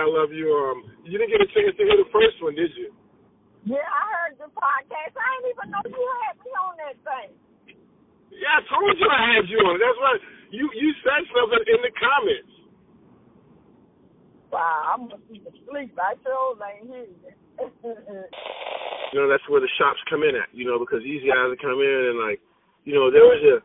I love you. Um, you didn't get a chance to hear the first one, did you? Yeah, I heard the podcast. I didn't even know you had me on that thing. Yeah, I told you I had you on. That's why you you said something in the comments. Wow, I must be asleep. I sure ain't hear you. You know, that's where the shops come in at. You know, because these guys come in and like, you know, there was a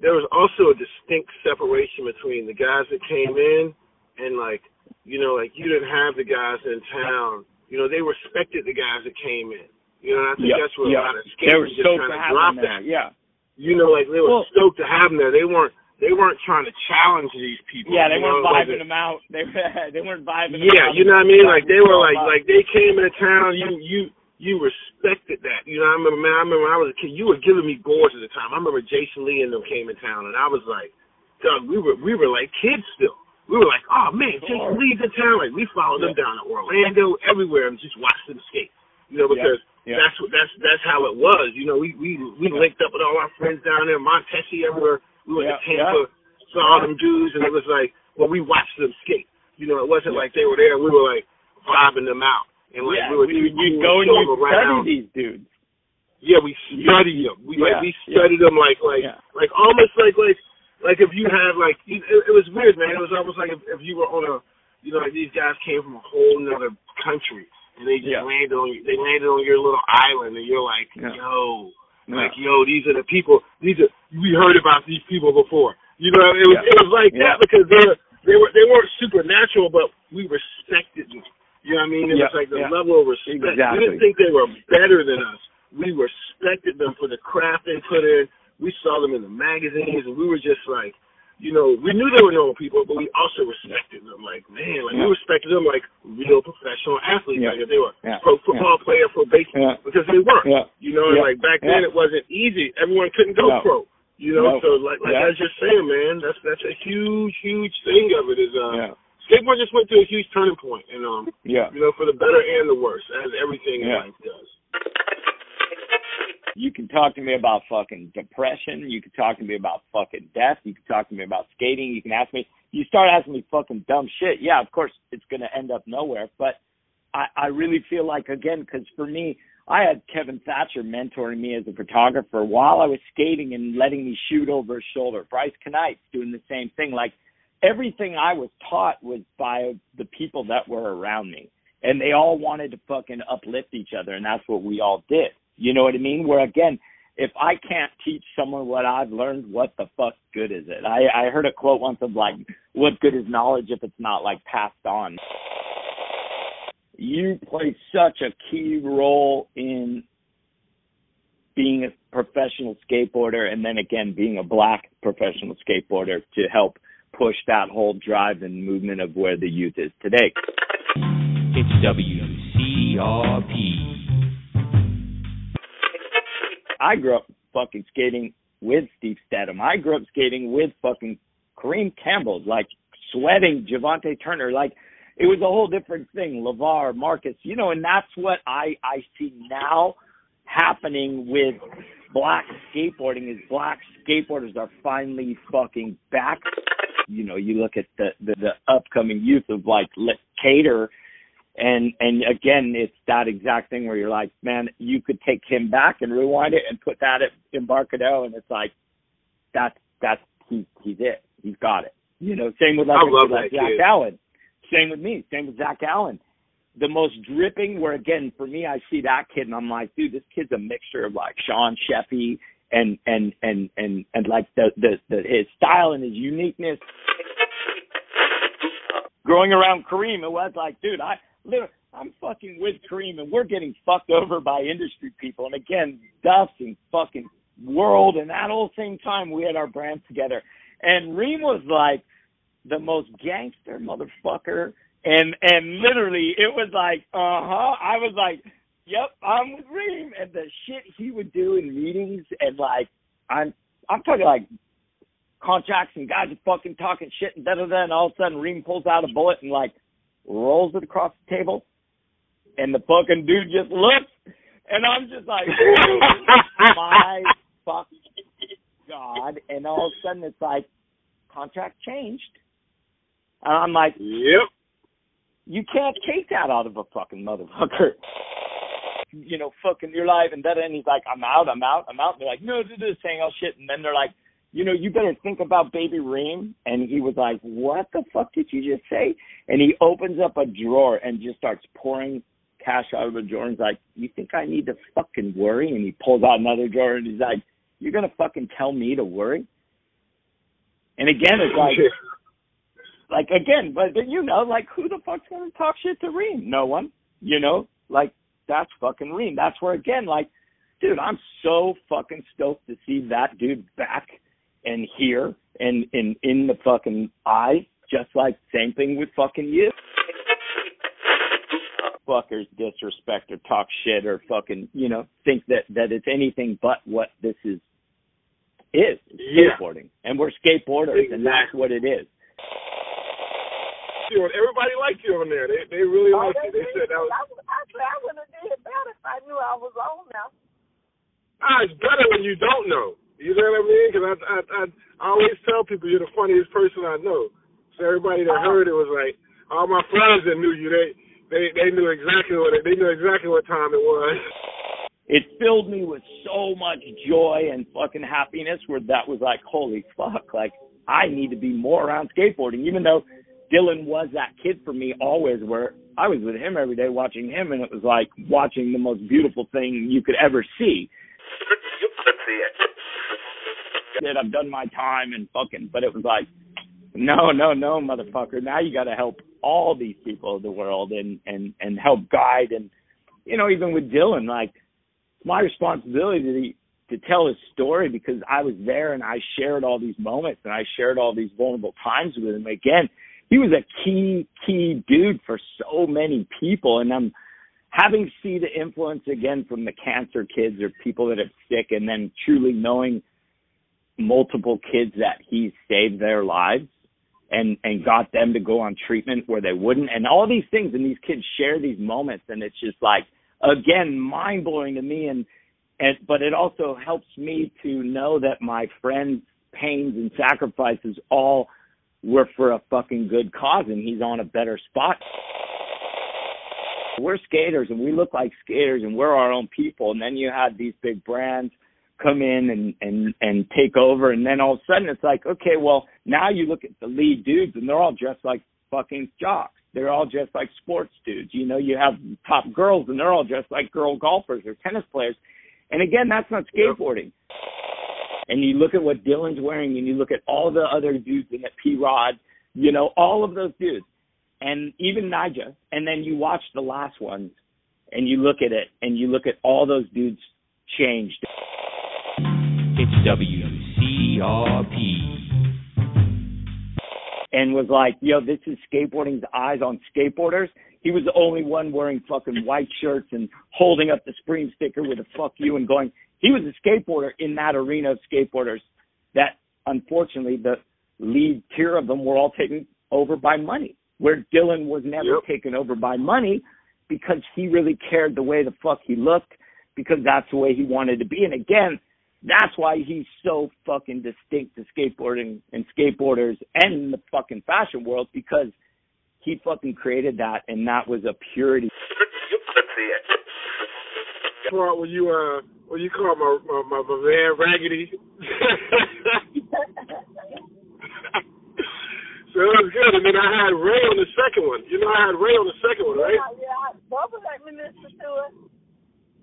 there was also a distinct separation between the guys that came in and like, you know, like you didn't have the guys in town. You know, they respected the guys that came in. You know, and I think Yep, that's where yep. a lot of skaters just stoked kind to of have dropped them there. that. Yeah. You know, like they were Well- stoked to have them there. They weren't they weren't trying to challenge these people. Yeah, they weren't know, like vibing them out. They they weren't vibing. them yeah, you know what I mean? Like they were like like they came into town, you you you respected that. You know, I remember man, I remember when I was a kid, you were giving me gourds at the time. I remember Jason Lee and them came in town and I was like, Doug, we were we were like kids still. We were like, Oh man, Jason Lee's town. Like we followed them down to Orlando, everywhere and just watched them skate. You know, because yeah. that's what that's that's how it was. You know, we we we linked up with all our friends down there, Montesi everywhere. We went Yeah, to Tampa, saw them dudes and it was like, well we watched them skate. You know, it wasn't like they were there we were like vibing them out. And like yeah, we were you cool go and you them study around. these dudes. Yeah, we studied them. We Yeah, like we yeah. studied them like like Yeah. like almost like like like if you had like it, it was weird, man. It was almost like if, if you were on a you know like these guys came from a whole nother country and they just Yeah. landed on they landed on your little island and you're like Yeah. yo. Yeah. like yo these are the people these are we heard about these people before. You know it was it was like that because they were they were they weren't supernatural but we respected them. You know what I mean? It was like the level of respect. We didn't think they were better than us. We respected them for the craft they put in. We saw them in the magazines, and we were just like, you know, we knew they were normal people, but we also respected them. Like, man, like Yeah. we respected them like real professional athletes. Yeah. Like if they were Yeah. pro football player, pro baseball, Yeah. because they were. Yeah. You know, and like back then it wasn't easy. Everyone couldn't go No. pro. You know, No. so like like Yeah. I was just saying, man, that's that's a huge, huge thing of it is uh Yeah. skateboard just went through a huge turning point and um Yeah. you know, for the better and the worse, as everything in life does. You can talk to me about fucking depression. You can talk to me about fucking death. You can talk to me about skating. You can ask me. You start asking me fucking dumb shit. Yeah, of course it's gonna end up nowhere. But I, I really feel like again, because for me, I had Kevin Thatcher mentoring me as a photographer while I was skating and letting me shoot over his shoulder. Bryce Kanights doing the same thing. Like everything I was taught was by the people that were around me, and they all wanted to fucking uplift each other, and that's what we all did. You know what I mean? Where again, if I can't teach someone what I've learned, what the fuck good is it? I, I heard a quote once of like, what good is knowledge if it's not like passed on? You play such a key role in being a professional skateboarder and then again being a black professional skateboarder to help push that whole drive and movement of where the youth is today. It's WCRP. I grew up fucking skating with Steve Steadham. I grew up skating with fucking Kareem Campbell, like sweating Jovontae Turner. Like it was a whole different thing. LeVar, Marcus, you know, and that's what I I see now happening with black skateboarding is black skateboarders are finally fucking back. You know, you look at the the, the upcoming youth of like Kader and and again it's that exact thing where you're like man you could take him back and rewind it and put that at embarcadero and it's like that's that's he he's it. He's got it. You know same with like, love like zach kid. allen. Same with me. Same with zach allen. The most dripping where again for me i see that kid and i'm like dude this kid's a mixture of like Sean Sheffey and and and and and like the the, the his style and his uniqueness. Growing around Kareem, it was like, dude, I I'm fucking with Kareem, and we're getting fucked over by industry people. And again, Duff and fucking World, and that whole same time we had our brands together. And Reem was like the most gangster motherfucker, and and literally it was like, uh huh. I was like, yep, I'm with Reem, and the shit he would do in meetings, and like, I'm I'm talking like contracts and guys are fucking talking shit and da da da and all of a sudden Reem pulls out a bullet and like rolls it across the table and the fucking dude just looks and I'm just like my fuck God and all of a sudden it's like contract changed and I'm like Yep. You can't take that out of a fucking motherfucker. You know, fucking you're live and then and he's like, I'm out, I'm out, I'm out. And they're like, no, do this, saying all shit. And then they're like, you know, you better think about Baby Reem. And he was like, what the fuck did you just say? And he opens up a drawer and just starts pouring cash out of the drawer. And he's like, you think I need to fucking worry? And he pulls out another drawer and he's like, you're going to fucking tell me to worry? And again, it's like, like again, but then you know, like who the fuck's gonna talk shit to Reem? No one. You know, like that's fucking Reem. That's where again, like, dude, I'm so fucking stoked to see that dude back and here and in in the fucking eye. Just like same thing with fucking you. Fuckers disrespect or talk shit or fucking you know think that that it's anything but what this is is Yeah. skateboarding, and we're skateboarders, and that's what it is. Everybody liked you on there. They they really Oh, liked they you. They said that was I, would- actually, I would have did better if I knew I was on now. ah, it's better when you don't know. You know what I mean? Because I, I I I always tell people you're the funniest person I know. So everybody that heard it was like all my friends that knew you. They they they knew exactly what it, they knew exactly what time it was. it filled me with so much joy and fucking happiness where that was like, holy fuck, like I need to be more around skateboarding, even though Dylan was that kid for me always where I was with him every day watching him and it was like watching the most beautiful thing you could ever see. That I've done my time and fucking, but it was like, no, no, no, motherfucker. Now you got to help all these people of the world and and and help guide and you know even with Dylan, like it's my responsibility to to tell his story because I was there and I shared all these moments and I shared all these vulnerable times with him. Again, he was a key key dude for so many people, and I'm having see the influence again from the cancer kids or people that have sick, and then truly knowing multiple kids that he saved their lives and and got them to go on treatment where they wouldn't. And all these things and these kids share these moments and it's just like again mind blowing to me. And and but it also helps me to know that my friends pains and sacrifices all were for a fucking good cause and he's on a better spot. We're skaters and we look like skaters and we're our own people. And then you had these big brands come in and and and take over. And then all of a sudden it's like okay well now you look at the lead dudes and they're all dressed like fucking jocks. They're all dressed like sports dudes. You know you have top girls and they're all dressed like girl golfers or tennis players. And again that's not skateboarding. And you look at what Dylan's wearing and you look at all the other dudes in it P Rod you know all of those dudes. And even Nyjah and then you watch the last ones and you look at it and you look at all those dudes changed WCRP. and was like, yo, this is skateboarding's eyes on skateboarders. He was the only one wearing fucking white shirts and holding up the Supreme sticker with a fuck you and going, he was a skateboarder in that arena of skateboarders that unfortunately the lead tier of them were all taken over by money, where Dylan was never Yep. taken over by money because he really cared the way the fuck he looked because that's the way he wanted to be. And again, that's why he's so fucking distinct to skateboarding and skateboarders and the fucking fashion world because he fucking created that and that was a purity. part when you uh when you called my my, my, my man Raggedy. so it was good. And then I had Ray on the second one. You know I had Ray on the second one, right? Yeah, yeah. Bubba let me listen to it.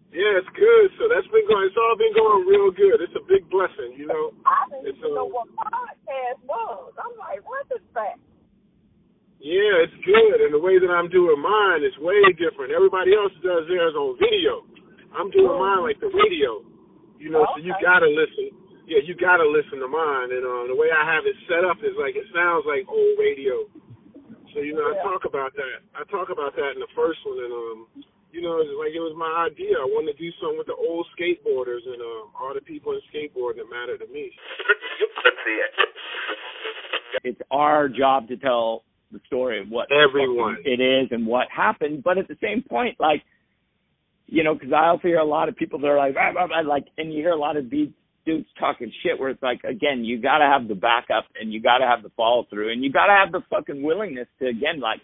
Yeah, it's good. So that's been going. It's all been going real good. It's a big blessing, you know. I didn't even know uh, what podcast was. I'm like, what is that? Yeah, it's good. And the way that I'm doing mine is way different. Everybody else does theirs on video. I'm doing mine like the radio. You know, so you gotta listen. Yeah, you gotta listen to mine. And uh, the way I have it set up is like it sounds like old radio. So you know, I talk about that. I talk about that in the first one, and um, you know, like it was my idea. I wanted to do something with the old skateboarders and um, all the people in skateboarding that matter to me. Let's see it It's our job to tell the story of what Everyone. it is and what happened. But at the same point, like, you know, because I also hear a lot of people that are like, "Ah, ah, ah," like, and you hear a lot of these dudes talking shit where it's like, again, you got to have the backup and you got to have the follow through and you got to have the fucking willingness to, again, like,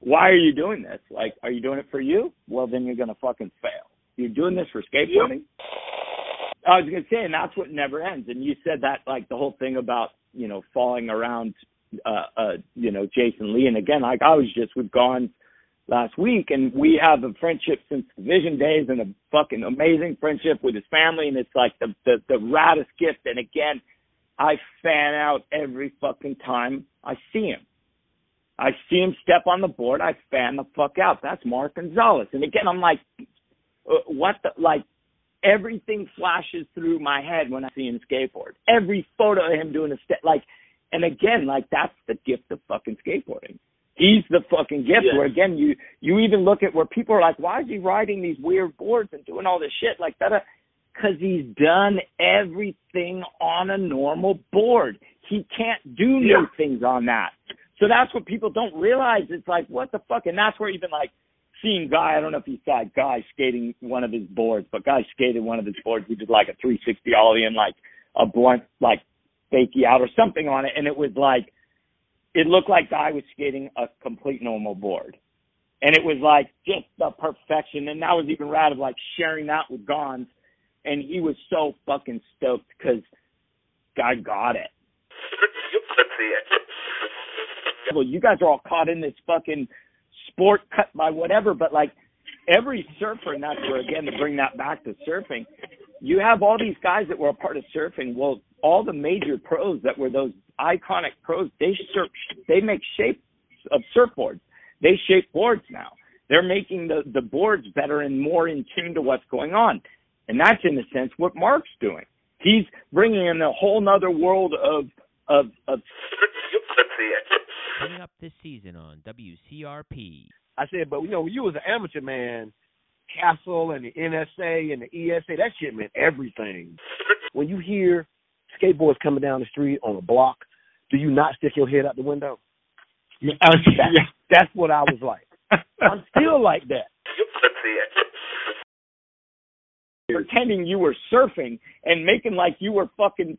why are you doing this? Like, are you doing it for you? Well, then you're gonna fucking fail. You're doing this for skateboarding. I was gonna say, and that's what never ends. And you said that like the whole thing about you know falling around, uh, uh, you know Jason Lee. And again, like I was just with Gonz last week, and we have a friendship since Division days, and a fucking amazing friendship with his family. And it's like the the the raddest gift. And again, I fan out every fucking time I see him. I see him step on the board. I fan the fuck out. That's Mark Gonzales. And again, I'm like, uh, what the like everything flashes through my head when I see him skateboard. Every photo of him doing a step, like, and again, like that's the gift of fucking skateboarding. He's the fucking gift. Yes. Where again, you you even look at where people are like, why is he riding these weird boards and doing all this shit like that? Because he's done everything on a normal board. He can't do new things on that. So that's what people don't realize. It's like, what the fuck? And that's where even like seeing Guy, I don't know if you saw Guy skating one of his boards, but Guy skated one of his boards. He did like a 360 ollie and like a blunt, like fakie out or something on it. And it was like, it looked like Guy was skating a complete normal board. And it was like just the perfection. And that was even rad of like sharing that with Gonz. And he was so fucking stoked because Guy got it. Let's see it. Well, you guys are all caught in this fucking sport cut by whatever, but like every surfer, and that's where again to bring that back to surfing, you have all these guys that were a part of surfing. Well, all the major pros that were those iconic pros, they surf, they make shapes of surfboards. They shape boards now. They're making the the boards better and more in tune to what's going on, and that's in a sense what Mark's doing. He's bringing in a whole nother world of of of Coming up this season on WCRP. I said, but you know, when you was an amateur man, Castle and the NSA and the ESA, that shit meant everything. When you hear skateboards coming down the street on a block, do you not stick your head out the window? That, That's what I was like. I'm still like that. pretending you were surfing and making like you were fucking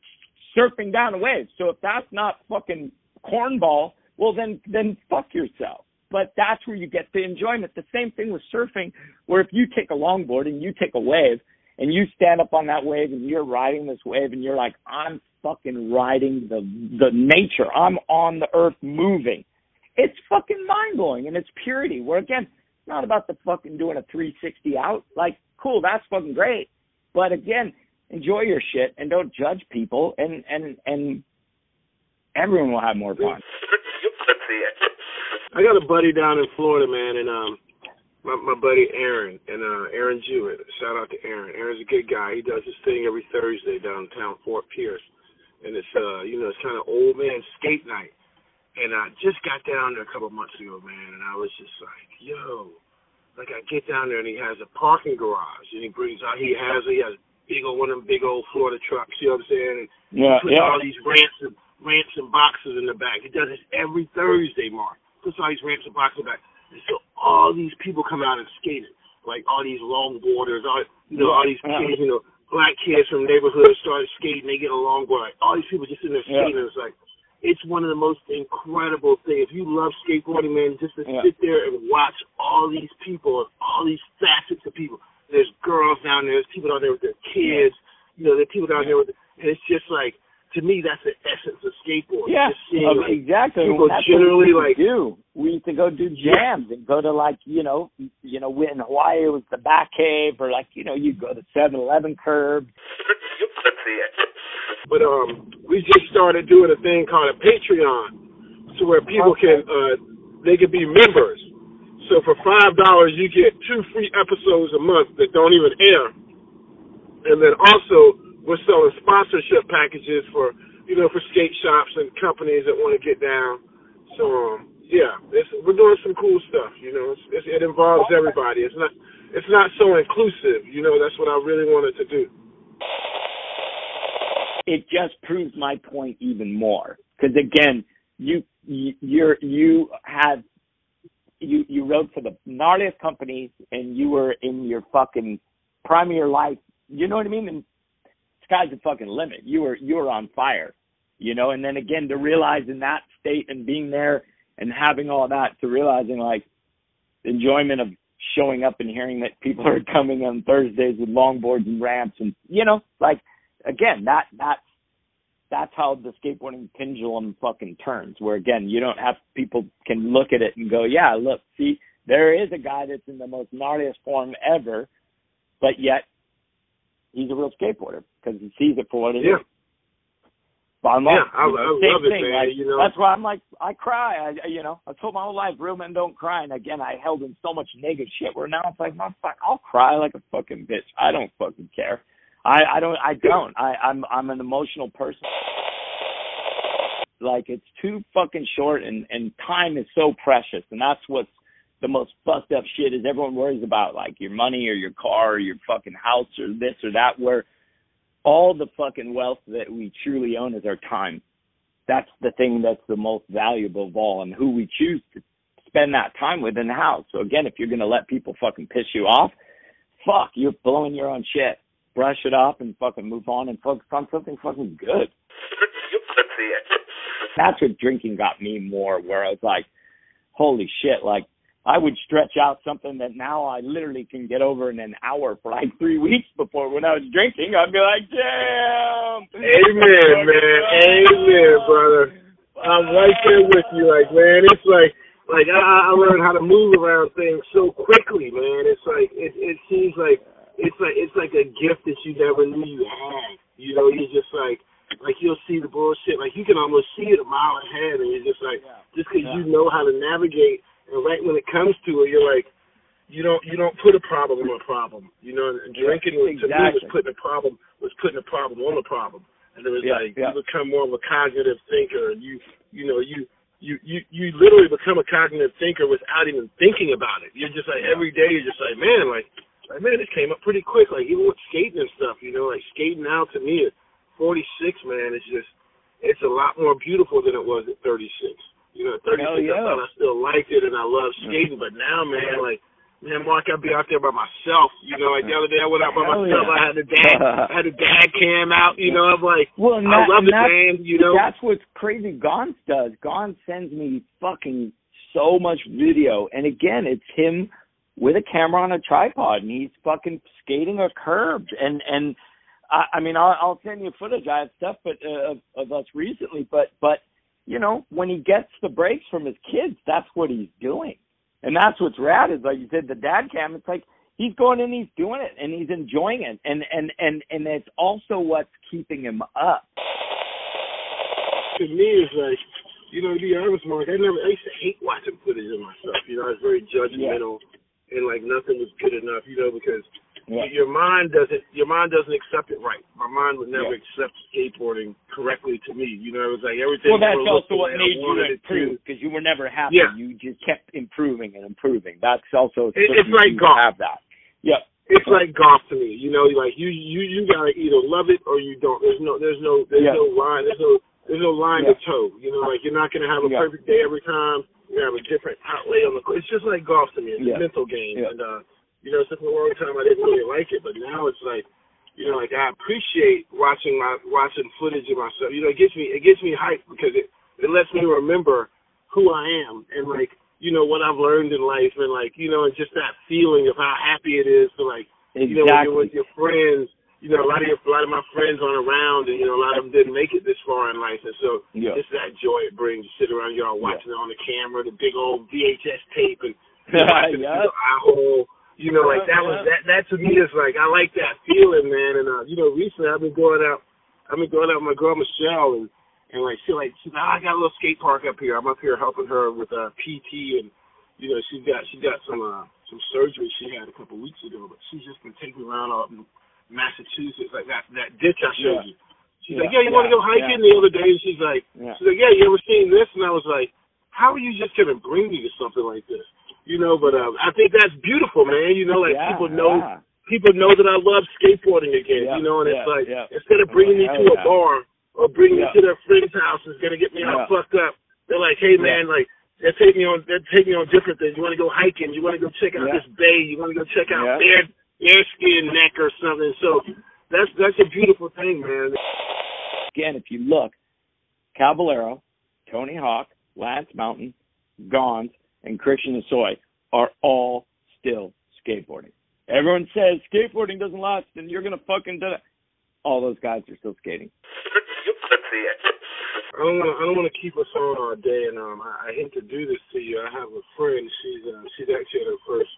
surfing down a wave. So if that's not fucking cornball, well then then fuck yourself. But that's where you get the enjoyment. The same thing with surfing, where if you take a longboard and you take a wave and you stand up on that wave and you're riding this wave and you're like, I'm fucking riding the the nature. I'm on the earth moving. It's fucking mind blowing and it's purity. Where again, it's not about the fucking doing a 360 out. Like, cool, that's fucking great. But again, enjoy your shit and don't judge people and and and everyone will have more fun. I got a buddy down in Florida, man, and um, my my buddy Aaron and uh Aaron Jewett. Shout out to Aaron. Aaron's a good guy. He does his thing every Thursday downtown Fort Pierce, and it's uh you know it's kind of old man skate night. And I just got down there a couple months ago, man, and I was just like, yo, like I get down there and he has a parking garage, and he brings out he has he has big old one of them big old Florida trucks. You know what I'm saying? And Yeah, puts yeah. all these ramps and ramps and boxes in the back. He does this every Thursday, Mark. Puts all these ramps and boxes in the back. And so all these people come out and skate it. Like all these longboarders, all you know, all these kids, you know, black kids from neighborhoods started skating, they get a longboard. Like all these people just in there Yeah. It's like it's one of the most incredible things. If you love skateboarding, man, just to Yeah. sit there and watch all these people, and all these facets of people. There's girls down there, there's people down there with their kids, you know, there's people down there with, and it's just like, to me, that's the essence of skateboarding. Yeah, seeing, um, like, exactly. people That's generally, what we like- do. We used to go do jams and go to like you know, you know, in Hawaii it was the back cave or like you know you go to Seven Eleven curb. But um, we just started doing a thing called a Patreon, so where people can uh, they can be members. So for five dollars, you get two free episodes a month that don't even air, and then also we're selling sponsorship packages for you know for skate shops and companies that want to get down. So um, yeah, we're doing some cool stuff. You know, it's, it's, it involves everybody. It's not it's not so inclusive. You know, that's what I really wanted to do. It just proves my point even more because again, you you you're, you had you you wrote for the gnarliest companies and you were in your fucking prime of your life. You know what I mean? And sky's the fucking limit. You were you were on fire, you know. And then again, to realize in that state and being there and having all that, to realizing like enjoyment of showing up and hearing that people are coming on Thursdays with longboards and ramps and you know, like again, that that's that's how the skateboarding pendulum fucking turns. Where again, you don't have people can look at it and go, yeah, look, see, there is a guy that's in the most gnarliest form ever, but yet he's a real skateboarder because he sees it for what it Yeah. is. Bottom line, Yeah, I- you know, I same love it, thing. man, Like, you know. That's why I'm like, I cry. I, you know, I told my whole life, real men don't cry. And again, I held in so much negative shit. Where now it's like, motherfucker, I'll cry like a fucking bitch. I don't fucking care. I, I don't. I don't. I, I'm, I'm an emotional person. Like it's too fucking short, and and time is so precious, and that's what's the most fucked up shit is everyone worries about like your money or your car or your fucking house or this or that. Where all the fucking wealth that we truly own is our time. That's the thing that's the most valuable of all, and who we choose to spend that time with and how. So again, if you're gonna let people fucking piss you off, fuck, you're blowing your own shit. Brush it off and fucking move on and focus on something fucking good. That's what drinking got me more, where I was like, holy shit, like I would stretch out something that now I literally can get over in an hour for like three weeks before when I was drinking, I'd be like, damn. Amen, man. Amen, brother. I'm right there with you. Like, man, it's like, like I, I learned how to move around things so quickly, man. It's like it, it seems like it's like it's like a gift that you never knew you had. You know, you're just like, like you'll see the bullshit. Like you can almost see it a mile ahead, and you're just like, just because Yeah. you know how to navigate. And right when it comes to it, you're like, you don't you don't put a problem on a problem. You know, and drinking was, to me was putting a problem was putting a problem on a problem. And it was Yeah, like yeah. you become more of a cognitive thinker, and you you know you you you you literally become a cognitive thinker without even thinking about it. You're just like every day you're just like man like like man this came up pretty quick. Like even with skating and stuff, you know, like skating now to me at 46, man, it's just it's a lot more beautiful than it was at 36. You know, 36 Hell I thought I still liked it and I love skating, but now man like. Man, Mark, I'd be out there by myself. You know, like the other day I went out by Hell myself. yeah. I had a dad, I had the dad cam out. You know, I'm like, Well, and I love that's- man. You know, That's what's crazy. Gonz does. Gonz sends me fucking so much video, and again, it's him with a camera on a tripod, and he's fucking skating a curb. And and I, I mean, I'll, I'll send you footage. I have stuff, but uh, of, of us recently. But but you know, when he gets the breaks from his kids, that's what he's doing, and that's what's rad. Is like you said, the dad cam. It's like he's going in, he's doing it, and he's enjoying it, and and and and it's also what's keeping him up. to me, it's like, you know, to be honest, Mark, I never, I used to hate watching footage of myself. You know, I was very judgmental, and like nothing was good enough. You know, because Yeah. your mind doesn't, your mind doesn't accept it right. My mind would never Yeah. accept skateboarding correctly to me. You know, it was like everything. Well, that's also what made you wanted it to. improve because you were never happy. Yeah. You just kept improving and improving. That's also It- it's like golf. have that. Yep. it's like golf to me. You know, like you you you gotta either love it or you don't. There's no there's no there's Yeah. no line there's no there's no line to toe. You know, like you're not gonna have a perfect day every time. You have a different outlay on the. It's just like golf to me. It's a mental game. Yeah. And uh you know, since a long time I didn't really like it, but now it's like you know, like I appreciate watching my watching footage of myself. You know, it gets me it gets me hyped because it it lets me remember who I am and like you know what I've learned in life and like you know and just that feeling of how happy it is to like you know, when you're with your friends, you know, a lot of your, a lot of my friends aren't around, and you know, a lot of them didn't make it this far in life, and so Yeah. just that joy it brings. You sit around y'all watching it on the camera, the big old VHS tape, and you know, watching Yeah. the eye hole. You know, like that was that. That to me is like I like that feeling, man. And uh, you know, recently I've been going out. I've been going out with my girl Michelle, and and like she like she, I got a little skate park up here. I'm up here helping her with uh, PT, and you know she's got she got some uh, some surgery she had a couple weeks ago, but she's just been taking me around up in Massachusetts, like that that ditch I showed Yeah. you. She's Yeah, like, yeah, you want to go hiking? yeah. The other day, and she's like, Yeah. she's like, yeah, you ever seen this? And I was like, how are you just gonna bring me to something like this? You know, but uh, I think that's beautiful, man. You know, like Yeah, people know yeah. people know that I love skateboarding again. Yeah, you know, and it's like instead of bringing me to a bar or bringing me to their friend's house is gonna get me all fucked up. They're like, hey man, like they take me on they take me on different things. You want to go hiking? You want to go check out this bay? You want to go check out their their skin neck or something? So that's that's a beautiful thing, man. Again, if you look, Caballero, Tony Hawk, Lance Mountain, Gonz, and Christian Hosoi are all still skateboarding. Everyone says skateboarding doesn't last and you're gonna fucking do it. All those guys are still skating. I don't want I don't want to keep us on all day, and um, I, I hate to do this to you. I have a friend. She's uh, she's actually at her first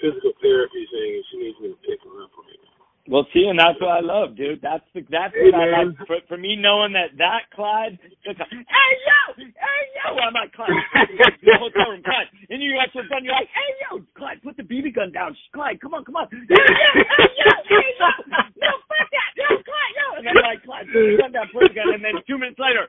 physical therapy thing, and she needs me to pick her up right now. Well, see, and that's what I love, dude. That's the, that's Hey, what I man. like. For, for me, knowing that that Clyde, it's like, hey yo, hey yo, I'm like Clyde, the hotel room, Clyde, and you actually done. You're like, hey yo, Clyde, put the BB gun down. Clyde, come on, come on. Hey yo, hey yo, hey yo, no fuck that, no Clyde, no. And then like Clyde, put the gun down, put the gun, and then two minutes later,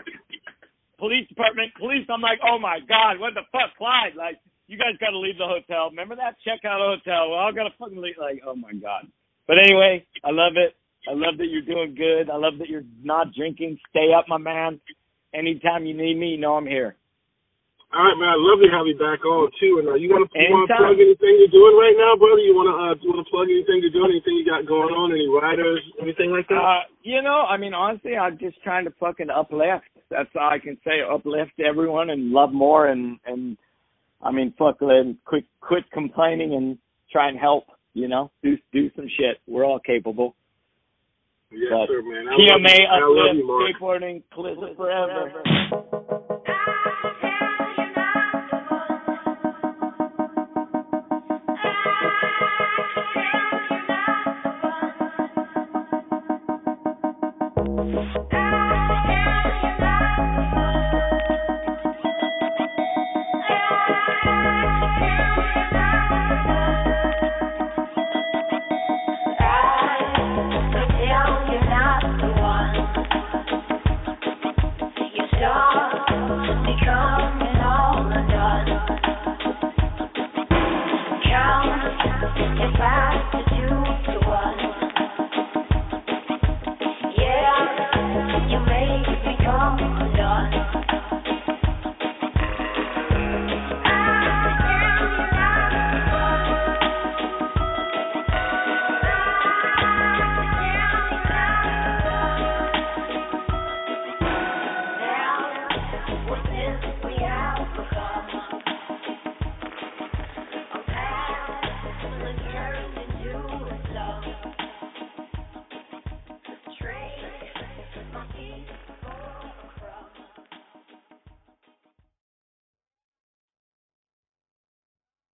police department, police. I'm like, oh my god, what the fuck, Clyde? Like, you guys got to leave the hotel. Remember that? Check out hotel. We all got to fucking leave. Like, oh my god. But anyway, I love it. I love that you're doing good. I love that you're not drinking. Stay up, my man. Anytime you need me, you know I'm here. All right, man. I'd love to have you back on too. And uh, you want to you want to plug anything you're doing right now, brother? You want to uh, you want to plug anything you're doing? Anything you got going on? Any riders? Anything like that? Uh, you know, I mean, honestly, I'm just trying to fucking uplift. That's all I can say. Uplift everyone and love more and and I mean, fuck, let quit quit complaining and try and help. You know, do do some shit. We're all capable. yes, but sir, man. I love you. I love you, Mark. skateboarding, clip forever. I